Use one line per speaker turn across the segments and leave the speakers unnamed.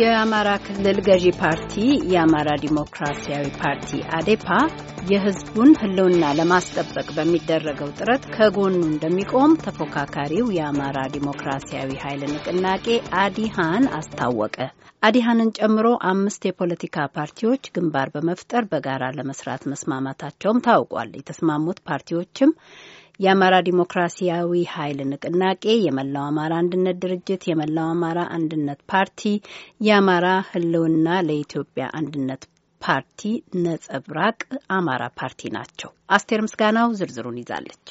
የአማራ ክልል ገዢ ፓርቲ የአማራ ዲሞክራሲያዊ ፓርቲ አዴፓ የሕዝቡን ሕልውና ለማስጠበቅ በሚደረገው ጥረት ከጎኑ እንደሚቆም ተፎካካሪው የአማራ ዲሞክራሲያዊ ኃይል ንቅናቄ አዲሃን አስታወቀ። አዲሃንን ጨምሮ አምስት የፖለቲካ ፓርቲዎች ግንባር በመፍጠር በጋራ ለመስራት መስማማታቸውም ታውቋል። የተስማሙት ፓርቲዎችም የአማራ ዲሞክራሲያዊ ኃይል ንቅናቄ፣ የመላው አማራ አንድነት ድርጅት፣ የመላው አማራ አንድነት ፓርቲ፣ የአማራ ህልውና ለኢትዮጵያ አንድነት ፓርቲ፣ ነጸብራቅ አማራ ፓርቲ ናቸው። አስቴር ምስጋናው ዝርዝሩን ይዛለች።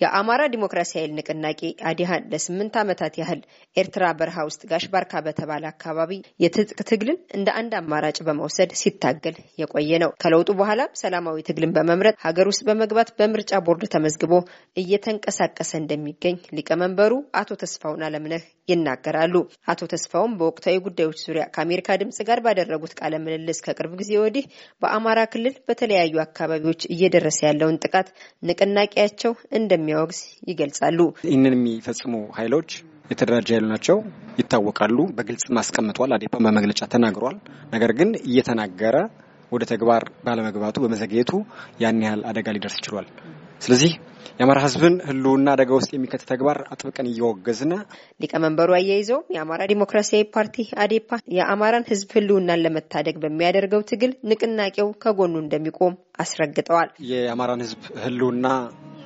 የአማራ ዲሞክራሲ ኃይል ንቅናቄ አዲሃን ለስምንት ዓመታት ያህል ኤርትራ በረሃ ውስጥ ጋሽ ባርካ በተባለ አካባቢ የትጥቅ ትግልን እንደ አንድ አማራጭ በመውሰድ ሲታገል የቆየ ነው። ከለውጡ በኋላም ሰላማዊ ትግልን በመምረጥ ሀገር ውስጥ በመግባት በምርጫ ቦርድ ተመዝግቦ እየተንቀሳቀሰ እንደሚገኝ ሊቀመንበሩ አቶ ተስፋውን አለምነህ ይናገራሉ። አቶ ተስፋውን በወቅታዊ ጉዳዮች ዙሪያ ከአሜሪካ ድምጽ ጋር ባደረጉት ቃለ ምልልስ ከቅርብ ጊዜ ወዲህ በአማራ ክልል በተለያዩ አካባቢዎች እየደረሰ ያለውን ጥቃት ንቅናቄያቸው እንደሚ እንደሚያወግዝ ይገልጻሉ።
ይህንን የሚፈጽሙ ኃይሎች የተደራጀ ኃይሉ ናቸው፣ ይታወቃሉ። በግልጽ ማስቀምጧል። አዴፓን በመግለጫ ተናግሯል። ነገር ግን እየተናገረ ወደ ተግባር ባለመግባቱ በመዘግየቱ ያን ያህል አደጋ ሊደርስ ችሏል። ስለዚህ የአማራ ሕዝብን ህልውና አደጋ ውስጥ የሚከት ተግባር አጥብቀን እየወገዝን
ሊቀመንበሩ አያይዘውም የአማራ ዲሞክራሲያዊ ፓርቲ አዴፓ የአማራን ሕዝብ ህልውናን ለመታደግ በሚያደርገው ትግል ንቅናቄው ከጎኑ እንደሚቆም አስረግጠዋል።
የአማራን ሕዝብ ህልውና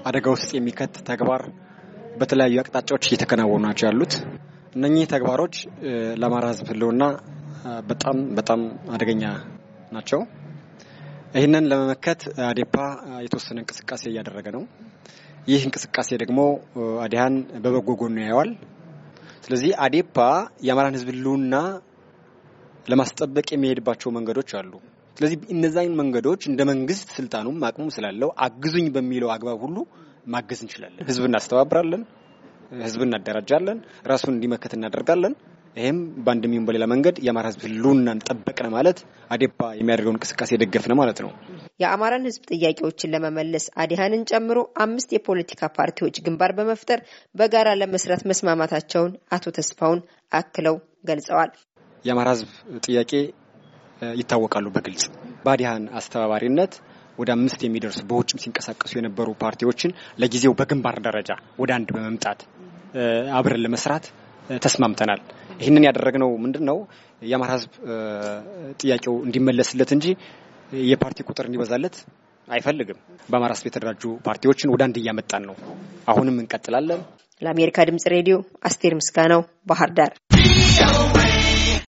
አደጋ ውስጥ የሚከት ተግባር በተለያዩ አቅጣጫዎች እየተከናወኑ ናቸው ያሉት። እነኚህ ተግባሮች ለአማራ ህዝብ ህልውና በጣም በጣም አደገኛ ናቸው። ይህንን ለመመከት አዴፓ የተወሰነ እንቅስቃሴ እያደረገ ነው። ይህ እንቅስቃሴ ደግሞ አዲሃን በበጎ ጎኑ ያየዋል። ስለዚህ አዴፓ የአማራን ህዝብ ህልውና ለማስጠበቅ የሚሄድባቸው መንገዶች አሉ። ስለዚህ እነዛን መንገዶች እንደ መንግስት ስልጣኑም አቅሙም ስላለው አግዙኝ በሚለው አግባብ ሁሉ ማገዝ እንችላለን። ህዝብ እናስተባብራለን፣ ህዝብ እናደራጃለን፣ ራሱን እንዲመከት እናደርጋለን። ይህም በአንድም ይሁን በሌላ መንገድ የአማራ ህዝብ ህልውናን ጠበቅን ማለት አዴፓ የሚያደርገውን እንቅስቃሴ ደገፍን ማለት ነው።
የአማራን ህዝብ ጥያቄዎችን ለመመለስ አዲሃንን ጨምሮ አምስት የፖለቲካ ፓርቲዎች ግንባር በመፍጠር በጋራ ለመስራት መስማማታቸውን አቶ ተስፋውን አክለው ገልጸዋል።
የአማራ ህዝብ ጥያቄ ይታወቃሉ። በግልጽ በአዲሃን አስተባባሪነት ወደ አምስት የሚደርሱ በውጭም ሲንቀሳቀሱ የነበሩ ፓርቲዎችን ለጊዜው በግንባር ደረጃ ወደ አንድ በመምጣት አብረን ለመስራት ተስማምተናል። ይህንን ያደረግነው ምንድን ነው? የአማራ ህዝብ ጥያቄው እንዲመለስለት እንጂ የፓርቲ ቁጥር እንዲበዛለት አይፈልግም። በአማራ ህዝብ የተደራጁ ፓርቲዎችን ወደ አንድ እያመጣን ነው። አሁንም እንቀጥላለን።
ለአሜሪካ ድምጽ ሬዲዮ አስቴር ምስጋናው ባህር ዳር